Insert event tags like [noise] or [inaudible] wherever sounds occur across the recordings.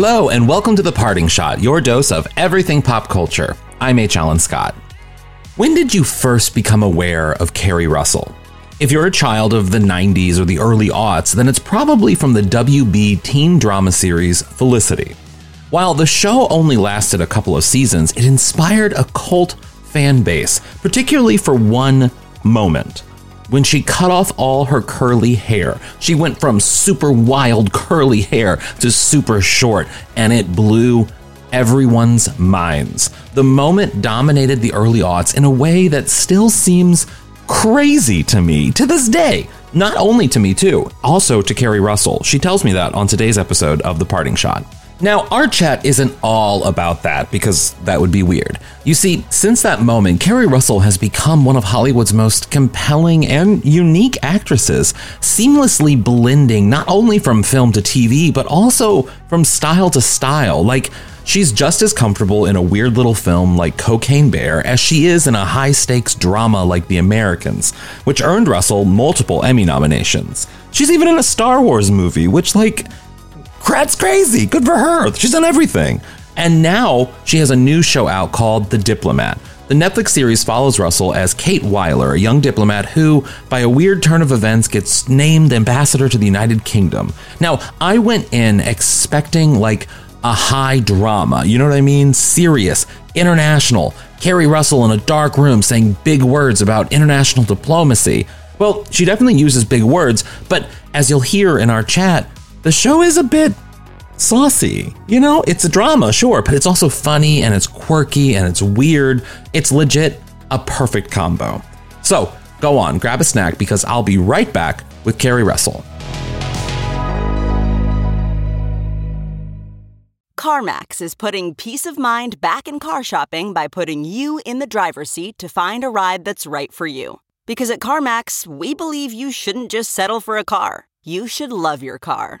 Hello, and welcome to The Parting Shot, your dose of everything pop culture. I'm H. Alan Scott. When did you first become aware of Keri Russell? If you're a child of the 90s or the early aughts, then it's probably from the WB teen drama series Felicity. While the show only lasted a couple of seasons, it inspired a cult fan base, particularly for one moment when she cut off all her curly hair. She went from super wild curly hair to super short, and it blew everyone's minds. The moment dominated the early aughts in a way that still seems crazy to me to this day. Not only to me, too, also to Keri Russell. She tells me that on today's episode of The Parting Shot. Now, our chat isn't all about that because that would be weird. You see, since that moment, Keri Russell has become one of Hollywood's most compelling and unique actresses, seamlessly blending not only from film to TV, but also from style to style. Like, she's just as comfortable in a weird little film like Cocaine Bear as she is in a high stakes drama like The Americans, which earned Russell multiple Emmy nominations. She's even in a Star Wars movie, which, like, that's crazy. Good for her. She's done everything. And now she has a new show out called The Diplomat. The Netflix series follows Russell as Kate Wyler, a young diplomat who, by a weird turn of events, gets named ambassador to the United Kingdom. Now, I went in expecting like a high drama, you know what I mean? Serious, international. Keri Russell in a dark room saying big words about international diplomacy. Well, she definitely uses big words, but as you'll hear in our chat, the show is a bit saucy. You know, it's a drama, sure, but it's also funny and it's quirky and it's weird. It's legit a perfect combo. So go on, grab a snack because I'll be right back with Keri Russell. CarMax is putting peace of mind back in car shopping by putting you in the driver's seat to find a ride that's right for you. Because at CarMax, we believe you shouldn't just settle for a car, you should love your car.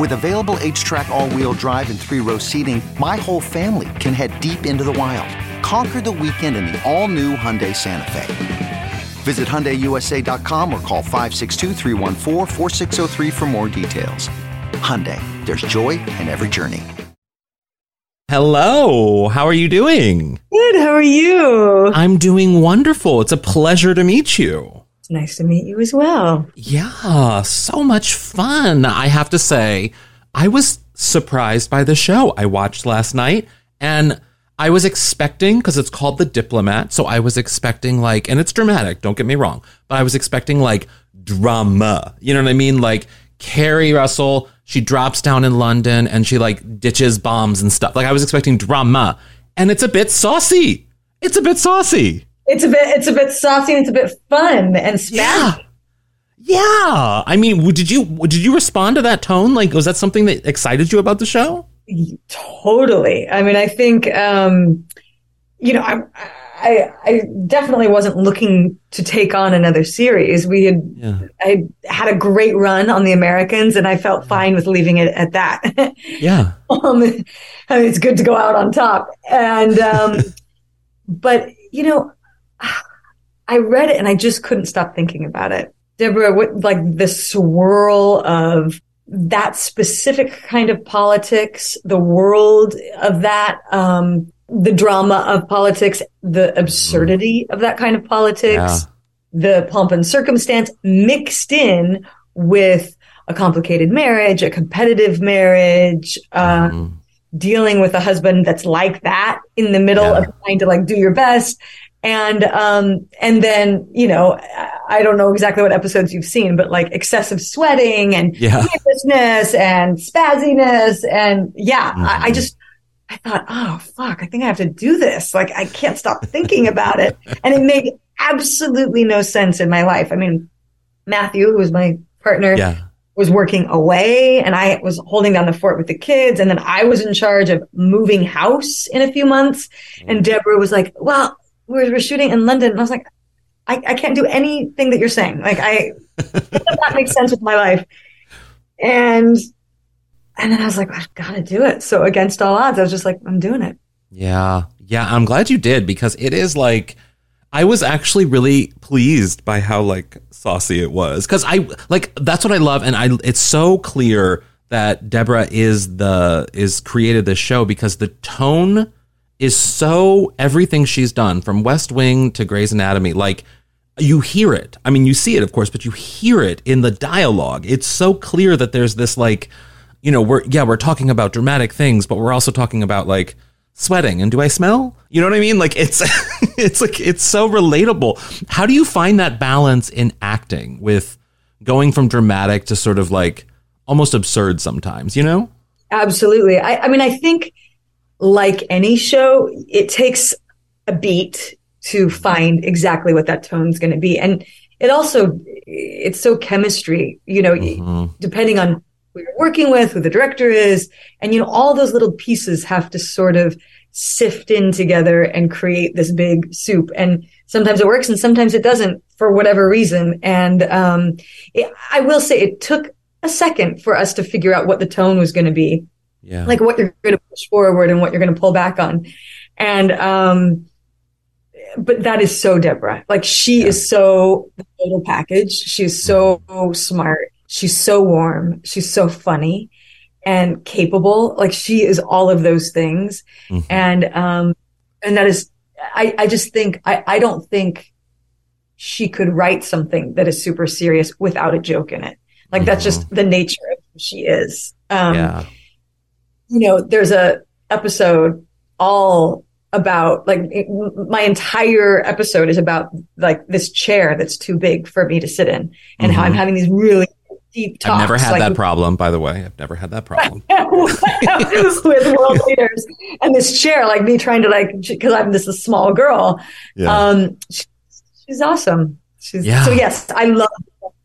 With available H-Track all-wheel drive and three-row seating, my whole family can head deep into the wild. Conquer the weekend in the all-new Hyundai Santa Fe. Visit HyundaiUSA.com or call 562 for more details. Hyundai, there's joy in every journey. Hello, how are you doing? Good, how are you? I'm doing wonderful. It's a pleasure to meet you. Nice to meet you as well. Yeah, so much fun. I have to say, I was surprised by the show I watched last night and I was expecting because it's called The Diplomat, so I was expecting like and it's dramatic, don't get me wrong, but I was expecting like drama. You know what I mean? Like Keri Russell, she drops down in London and she like ditches bombs and stuff. Like I was expecting drama. And it's a bit saucy. It's a bit saucy. It's a bit it's a bit saucy and it's a bit fun and spazzy. Yeah. Yeah. I mean, did you did you respond to that tone? Like was that something that excited you about the show? Totally. I mean, I think um you know, I I, I definitely wasn't looking to take on another series. We had yeah. I had a great run on the Americans, and I felt fine with leaving it at that. [laughs] Yeah, um, I mean, it's good to go out on top. And um, [laughs] but you know, I read it and I just couldn't stop thinking about it. Debora, what, like the swirl of that specific kind of politics, the world of that, um, the drama of politics, the absurdity of that kind of politics, yeah. the pomp and circumstance mixed in with a complicated marriage, a competitive marriage, uh, mm-hmm. dealing with a husband that's like that in the middle yeah. of trying to like do your best. And, um, and then, you know, I don't know exactly what episodes you've seen, but like excessive sweating and yeah. nervousness and spazziness. And yeah, mm-hmm. I, I mm-hmm. just, I thought, oh, fuck, I think I have to do this. Like, I can't stop thinking about it. [laughs] And it made absolutely no sense in my life. I mean, Matthew, who was my partner, yeah. was working away and I was holding down the fort with the kids. And then I was in charge of moving house in a few months. And mm. Debora was like, well, we're, we're shooting in London. And I was like, I, I can't do anything that you're saying. Like, I, [laughs] that makes sense with my life. And and then I was like, I've got to do it. So against all odds, I was just like, I'm doing it. Yeah. Yeah. I'm glad you did because it is like, I was actually really pleased by how like saucy it was. Cause I like, that's what I love. And I, it's so clear that Debora is the, is created this show because the tone is so everything she's done from West Wing to Grey's Anatomy. Like, you hear it. I mean, you see it, of course, but you hear it in the dialogue. It's so clear that there's this like, you know, we're yeah, we're talking about dramatic things, but we're also talking about like sweating and do I smell? You know what I mean? Like it's [laughs] it's like it's so relatable. How do you find that balance in acting with going from dramatic to sort of like almost absurd sometimes, you know? Absolutely. I, I mean, I think like any show, it takes a beat to find exactly what that tone's going to be. And it also, it's so chemistry, you know, mm-hmm. depending on who you're working with, who the director is. And, you know, all those little pieces have to sort of sift in together and create this big soup. And sometimes it works and sometimes it doesn't for whatever reason. And, um, it, I will say it took a second for us to figure out what the tone was going to be. Yeah. Like what you're going to push forward and what you're going to pull back on. And, um, but that is so Debora. Like she yeah. is so the total package. She's so mm-hmm. smart. She's so warm. She's so funny and capable. Like she is all of those things. Mm-hmm. And, um, and that is, I, I just think, I, I don't think she could write something that is super serious without a joke in it. Like mm-hmm. that's just mm-hmm. the nature of who she is. Um, yeah. You know, there's a episode all about like it, my entire episode is about like this chair that's too big for me to sit in and mm-hmm. how I'm having these really deep talks. I've never had like, that problem, by the way. I've never had that problem [laughs] with world leaders. And this chair, like me trying to like, because I'm this small girl. Yeah. Um, she, she's awesome. She's yeah. so yes, I love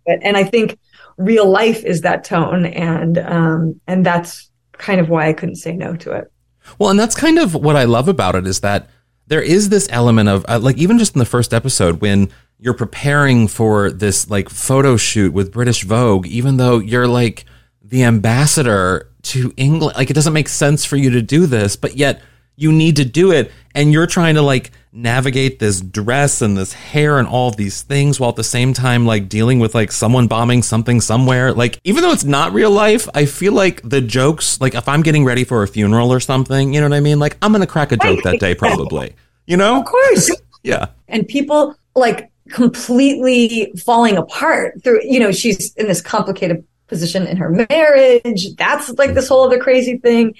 it, and I think real life is that tone, and um, and that's kind of why I couldn't say no to it. Well, and that's kind of what I love about it is that there is this element of uh, like even just in the first episode when you're preparing for this like photo shoot with British Vogue, even though you're like the ambassador to England, like it doesn't make sense for you to do this, but yet you need to do it. And you're trying to like navigate this dress and this hair and all these things while at the same time like dealing with like someone bombing something somewhere. Like, even though it's not real life, I feel like the jokes, like if I'm getting ready for a funeral or something, you know what I mean? Like, I'm to crack a joke that day probably, you know? Of course. [laughs] yeah. And people like completely falling apart through, you know, she's in this complicated position in her marriage. That's like this whole other crazy thing.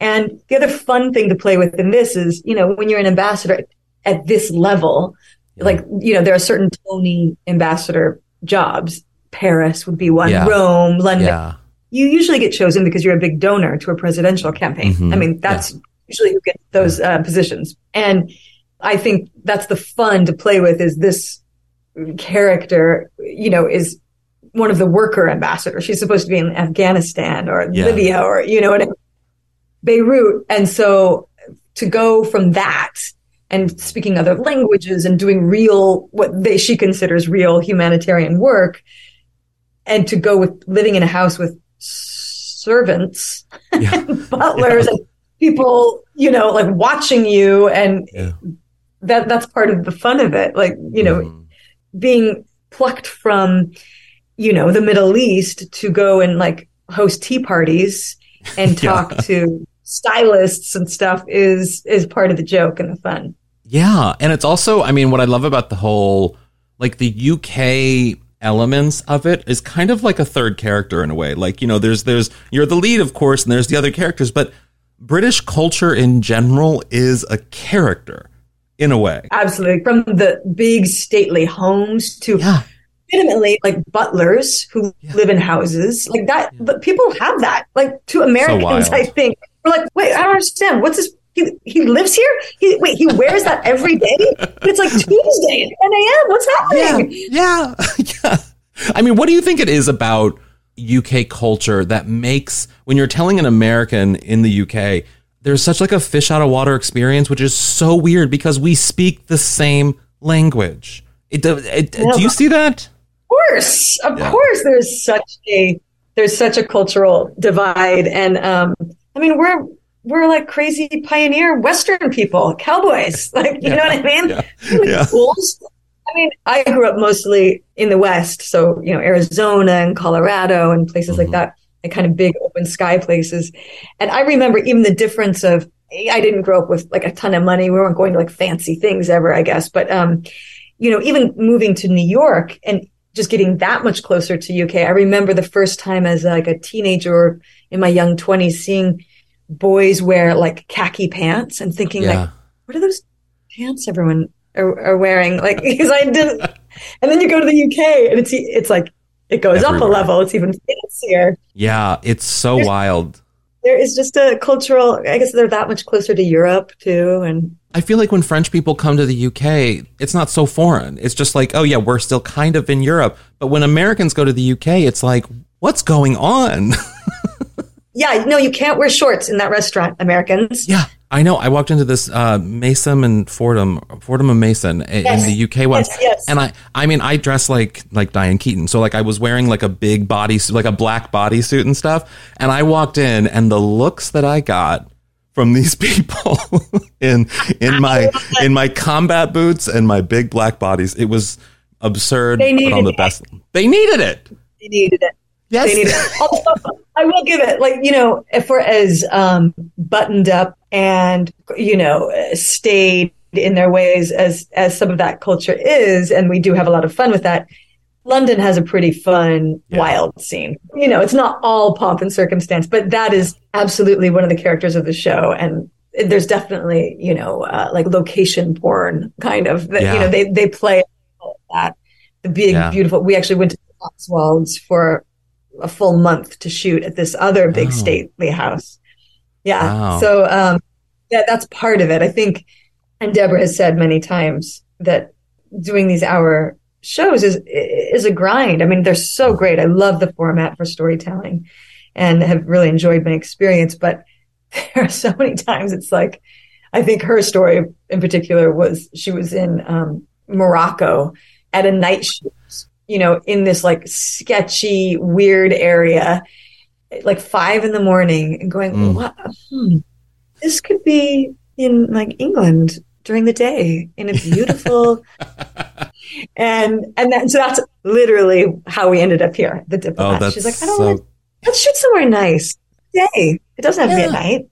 And the other fun thing to play with in this is, you know, when you're an ambassador at this level, yeah. like, you know, there are certain Tony ambassador jobs. Paris would be one, yeah. Rome, London. Yeah. You usually get chosen because you're a big donor to a presidential campaign. Mm-hmm. I mean, that's usually who gets those uh, positions. And I think that's the fun to play with is this character, you know, is one of the worker ambassadors. She's supposed to be in Afghanistan or Libya or, you know, Beirut. And so to go from that and speaking other languages and doing real, what they, she considers real humanitarian work and to go with living in a house with servants yeah. [laughs] and butlers yeah. and people, you know, like watching you and yeah. that, that's part of the fun of it. Like, you know, mm. being plucked from, you know, the Middle East to go and like host tea parties and [laughs] talk to stylists and stuff is is part of the joke and the fun. Yeah, and it's also, I mean, what I love about the whole like the UK elements of it is kind of like a third character in a way. Like, you know, there's there's you're the lead of course and there's the other characters, but British culture in general is a character in a way. Absolutely. From the big stately homes to Yeah. legitimately like butlers who Yeah. live in houses like that. But people have that. Like to Americans, wild. I think we're like, wait, I don't understand. What's this? He, he lives here. He, wait, he wears that every day. It's like Tuesday at 10 a.m. What's happening? Yeah. [laughs] yeah. I mean, what do you think it is about UK culture that makes when you're telling an American in the UK, there's such like a fish out of water experience, which is so weird because we speak the same language. It, do- it, do you see that? Of course, of Yeah. course. There's such a there's such a cultural divide, and um, I mean we're we're like crazy pioneer Western people, cowboys. [laughs] Like you know what I mean? Yeah. Yeah. schools. I mean, I grew up mostly in the West, so you know Arizona and Colorado and places Mm-hmm. like that, like kind of big open sky places. And I remember even the difference of I didn't grow up with like a ton of money. We weren't going to like fancy things ever, I guess. But um, you know, even moving to New York and just getting that much closer to UK. I remember the first time as like a teenager or in my young twenties seeing boys wear like khaki pants and thinking Yeah. like, what are those pants everyone are, are wearing? Like, [laughs] because I didn't. And then you go to the UK and it's it's like it goes up a level. It's even fancier. Yeah, it's so There's- wild. There is just a cultural. I guess they're that much closer to Europe too, and I feel like when French people come to the UK, it's not so foreign. It's just like, oh yeah, we're still kind of in Europe. But when Americans go to the UK, it's like, what's going on? [laughs] yeah, no, you can't wear shorts in that restaurant, Americans. Yeah, I know. I walked into this uh, Mason and Fortnum, Fortnum and Mason Yes. in the UK once, Yes, yes. and I, I mean, I dress like like Diane Keaton, so like I was wearing like a big bodysuit, like a black bodysuit and stuff, and I walked in, and the looks that I got from these [laughs] people in in my in my combat boots and my big black bodies, it was absurd, They but on needed the it. best. They needed it. They needed it. Yes. Needed it. [laughs] I will give it, like you know, if we're as um, buttoned up and you know stayed in their ways as as some of that culture is, and we do have a lot of fun with that. London has a pretty fun, Yeah. wild scene. You know, it's not all pomp and circumstance, but that is absolutely one of the characters of the show. And there's definitely, you know, uh, like location porn kind of, that, Yeah. you know, they, they play that. The big, Yeah. beautiful, we actually went to Cotswolds for a full month to shoot at this other big Oh. stately house. Yeah. Wow. So, um, yeah, that's part of it. I think, and Debora has said many times that doing these hour shows is is a grind. I mean, they're so great. I love the format for storytelling and have really enjoyed my experience, but [laughs] there are so many times it's like I think her story in particular was she was in um, Morocco at a night shoot, you know, in this like sketchy, weird area, like five in the morning, and going, Mm. what? Hmm, this could be in like England during the day in a beautiful [laughs] and and then so that's literally how we ended up here the Oh, diplomat that's she's like i don't so. want let's shoot somewhere nice day it doesn't have to be Yeah. at night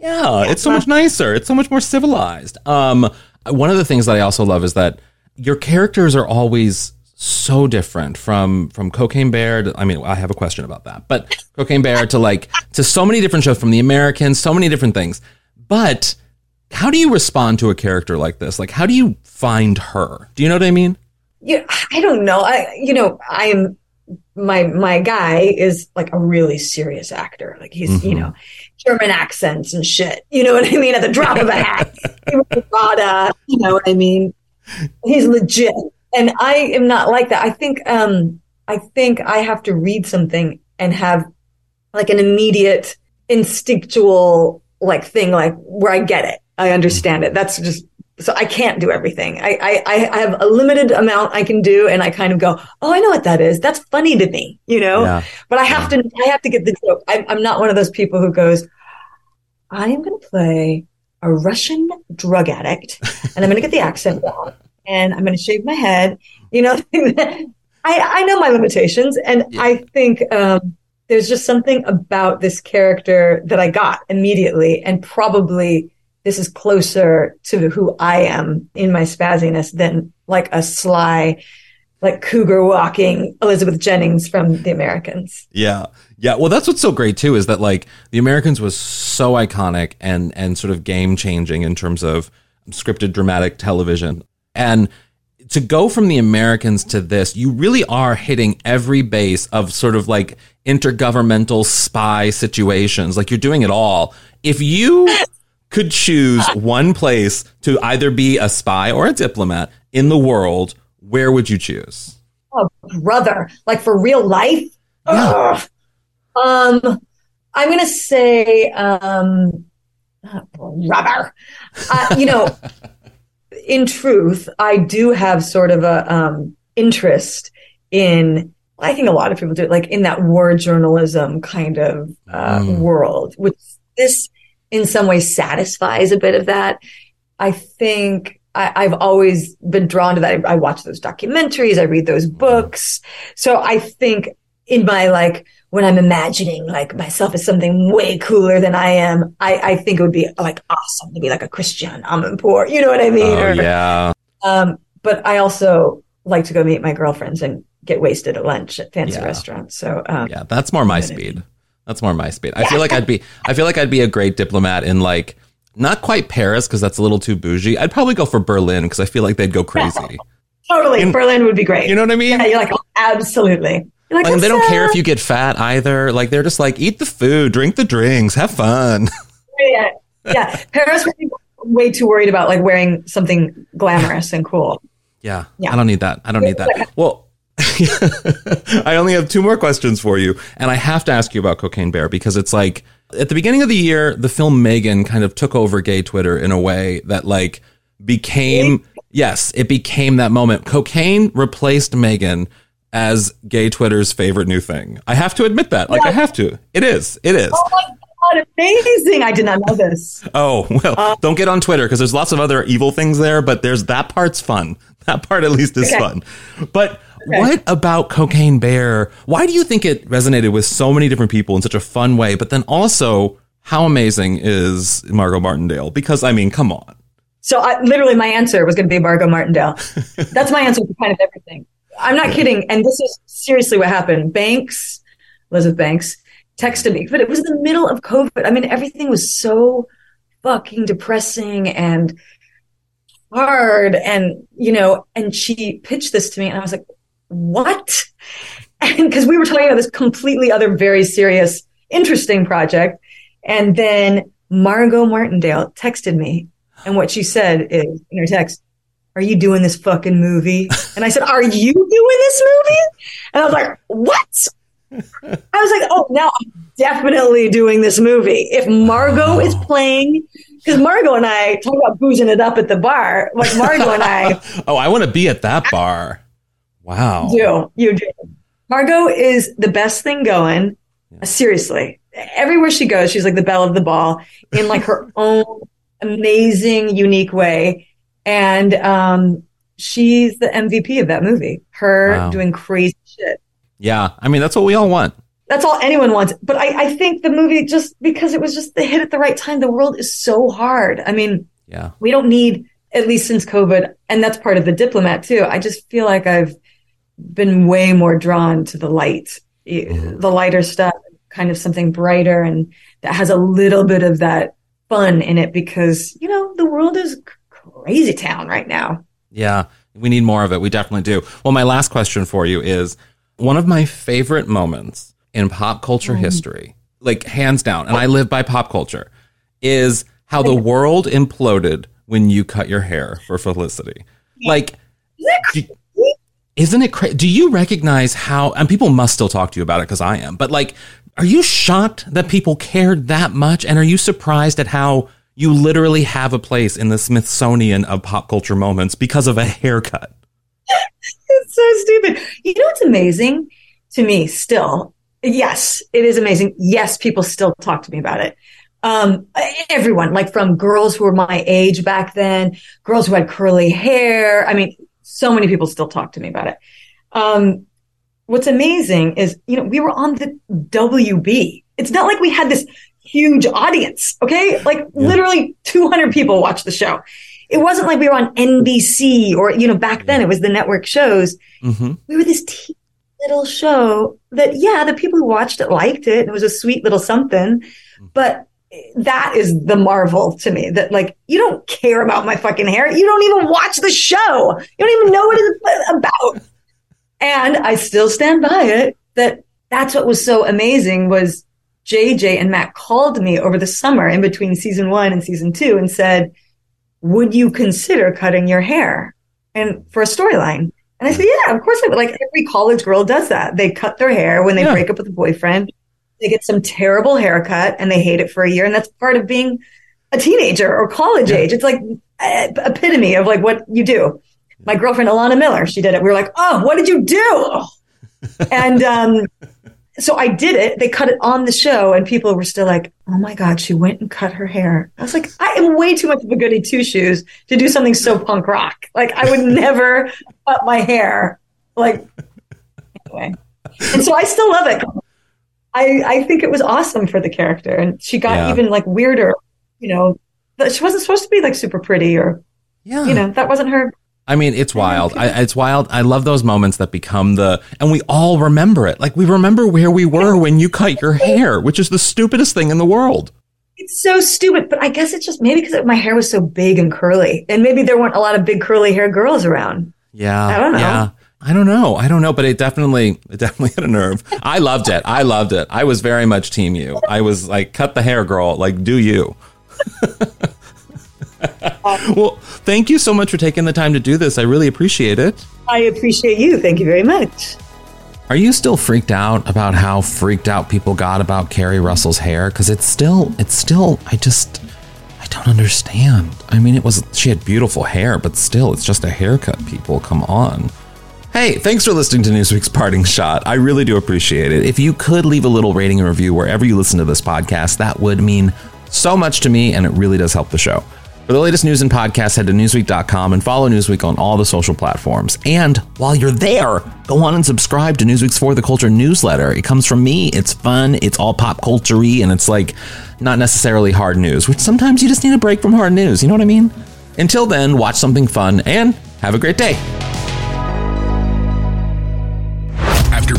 Yeah, it's so much nicer. It's so much more civilized. Um, one of the things that I also love is that your characters are always so different from from Cocaine Bear. To, I mean, I have a question about that, but Cocaine Bear to like to so many different shows from the Americans, so many different things. But how do you respond to a character like this? Like, how do you find her? Do you know what I mean? yeah i don't know i you know i'm my my guy is like a really serious actor like he's you Mhm. know german accents and shit you know what i mean at the drop of a hat [laughs] He was RADA, you know what i mean he's legit and i am not like that i think um i think i have to read something and have like an immediate instinctual like thing like where i get it i understand it that's just so I can't do everything. I, I, I have a limited amount I can do, and I kind of go, "Oh, I know what that is. That's funny to me," you know. Yeah. But I have to, I have to get the joke. I'm, I'm not one of those people who goes, "I am going to play a Russian drug addict, and I'm going to get the accent down, and I'm going to shave my head." You know, [laughs] I, I know my limitations, and I think um, there's just something about this character that I got immediately, and probably this is closer to who I am in my spazziness than like a sly like cougar walking Elizabeth Jennings from The Americans. Yeah. Yeah. Well, that's what's so great too is that like The Americans was so iconic and and sort of game changing in terms of scripted dramatic television. And to go from The Americans to this, you really are hitting every base of sort of like intergovernmental spy situations. Like you're doing it all. If you could choose one place to either be a spy or a diplomat in the world, where would you choose? Oh, brother, like for real life? Yeah. Um, I'm going to say, um, brother, uh, you know, in truth, I do have sort of a, um, interest in, I think a lot of people do it, like in that war journalism kind of, uh, Mm. world, which this in some ways satisfies a bit of that. I think I, I've always been drawn to that. I, I watch those documentaries, I read those books. So I think in my like, when I'm imagining like myself as something way cooler than I am, I, I think it would be like awesome to be like a Christiane Amanpour. You know what I mean? Oh, Or- yeah. Um, but I also like to go meet my girlfriends and get wasted at lunch at fancy Yeah. restaurants. So, um, Yeah, that's more my speed. That's more my speed. I feel like I'd be I feel like I'd be a great diplomat in like not quite Paris because that's a little too bougie. I'd probably go for Berlin because I feel like they'd go crazy. totally. In- Berlin would be great. You know what I mean? Yeah, you're like, absolutely. Like, Like, "I'm they don't care if you get fat either. Like they're just like eat the food, drink the drinks, have fun. [laughs] yeah, yeah. Paris would be way too worried about like wearing something glamorous and cool. Yeah, Yeah. I don't need that. I don't need that. [laughs] Well, [laughs] I only have two more questions for you, and I have to ask you about Cocaine Bear because it's like at the beginning of the year, the film Megan kind of took over gay Twitter in a way that like became yes, it became that moment. Cocaine replaced Megan as gay Twitter's favorite new thing. I have to admit that. Like I have to. It is. It is. Oh my god, amazing! I did not know this. Oh, well, um, don't get on Twitter because there's lots of other evil things there, but there's that part's fun. [laughs] That part at least is Okay. fun. But what about Cocaine Bear? Why do you think it resonated with so many different people in such a fun way? But then also, how amazing is Margot Martindale? Because, I mean, come on. So I, literally, my answer was going to be Margot Martindale. [laughs] That's my answer to kind of everything. I'm not kidding, and this is seriously what happened. Banks, Elizabeth Banks, texted me, but it was the middle of COVID. I mean, everything was so fucking depressing and hard, and you know, and she pitched this to me, and I was like, "What?" [laughs] And because we were talking about this completely other, very serious, interesting project, and then Margot Martindale texted me and what she said is in her text, Are you doing this fucking movie? And I said, Are you doing this movie? And I was like, What? I was like, Oh, now I'm definitely doing this movie. If Margot is playing, because Margot and I talk about boozing it up at the bar. Like Margot and I [laughs] Oh, I want to be at that bar. Wow. do. You do. Margot is the best thing going. Yeah. Seriously. Everywhere she goes, she's like the belle of the ball in like her own amazing, unique way. And um, she's the MVP of that movie. Her Wow. doing crazy shit. Yeah. I mean, that's what we all want. That's all anyone wants. But I, I think the movie, just because it was just the hit at the right time, the world is so hard. I mean, Yeah. we don't need, at least since COVID, and that's part of the diplomat too. I just feel like I've been way more drawn to the light, the lighter stuff, kind of something brighter and that has a little bit of that fun in it because, you know, the world is crazy town right now. Yeah, we need more of it. We definitely do. Well, my last question for you is one of my favorite moments in pop culture mm-hmm. history, like hands down, and I live by pop culture, is how the world imploded when you cut your hair for Felicity. Like, do- isn't it crazy? Do you recognize how, and people must still talk to you about it because I am, but like, are you shocked that people cared that much? And are you surprised at how you literally have a place in the Smithsonian of pop culture moments because of a haircut? [laughs] It's so stupid. You know what's amazing to me still? Yes, it is amazing. Yes, people still talk to me about it. Um, everyone, like from girls who were my age back then, girls who had curly hair. I mean, so many people still talk to me about it. Um, what's amazing is, you know, we were on the WB. It's not like we had this huge audience. Okay. Like literally 200 people watched the show. it wasn't like we were on NBC or, you know, back then it was the network shows. Mm-hmm. We were this teeny little show that, yeah, the people who watched it liked it. It was a sweet little something, but that is the marvel to me that like, you don't care about my fucking hair. You don't even watch the show. You don't even know what it's about. And I still stand by it that that's what was so amazing was JJ and Matt called me over the summer in between season one and season two and said, would you consider cutting your hair and for a storyline? And I said, yeah, of course I would. Like every college girl does that. They cut their hair when they Yeah. break up with a boyfriend. They get some terrible haircut and they hate it for a year. And that's part of being a teenager or college age. It's like epitome of like what you do. My girlfriend Alana Miller, she did it. We were like, oh, what did you do? [laughs] and um, so I did it. They cut it on the show, and people were still like, "Oh my god, she went and cut her hair." I was like, "I am way too much of a goody two shoes to do something so punk rock. Like, I would [laughs] never cut my hair. Like, anyway." And so I still love it. I I think it was awesome for the character, and she got Yeah. even like weirder. You know, she wasn't supposed to be like super pretty, or Yeah. you know, that wasn't her. I mean, it's wild. I, it's wild. I love those moments that become the, and we all remember it. Like we remember where we were when you cut your hair, which is the stupidest thing in the world. It's so stupid, but I guess it's just maybe because my hair was so big and curly, and maybe there weren't a lot of big curly hair girls around. Yeah. I don't know. Yeah. I don't know. I don't know, but it definitely, it definitely [laughs] hit a nerve. I loved it. I loved it. I was very much team you. I was like, cut the hair, girl. Like, do you? [laughs] [laughs] well, thank you so much for taking the time to do this. I really appreciate it. I appreciate you. Thank you very much. Are you still freaked out about how freaked out people got about Keri Russell's hair? Because it's still, it's still, I just, I don't understand. I mean, it was, she had beautiful hair, but still, it's just a haircut, people. Come on. Hey, thanks for listening to Newsweek's Parting Shot. I really do appreciate it. If you could leave a little rating and review wherever you listen to this podcast, that would mean so much to me, and it really does help the show. For the latest news and podcasts, head to Newsweek.com and follow Newsweek on all the social platforms. And while you're there, go on and subscribe to Newsweek's For the Culture newsletter. It comes from me. It's fun, it's all pop culture and it's like not necessarily hard news, which sometimes you just need a break from hard news. You know what I mean? Until then, watch something fun and have a great day.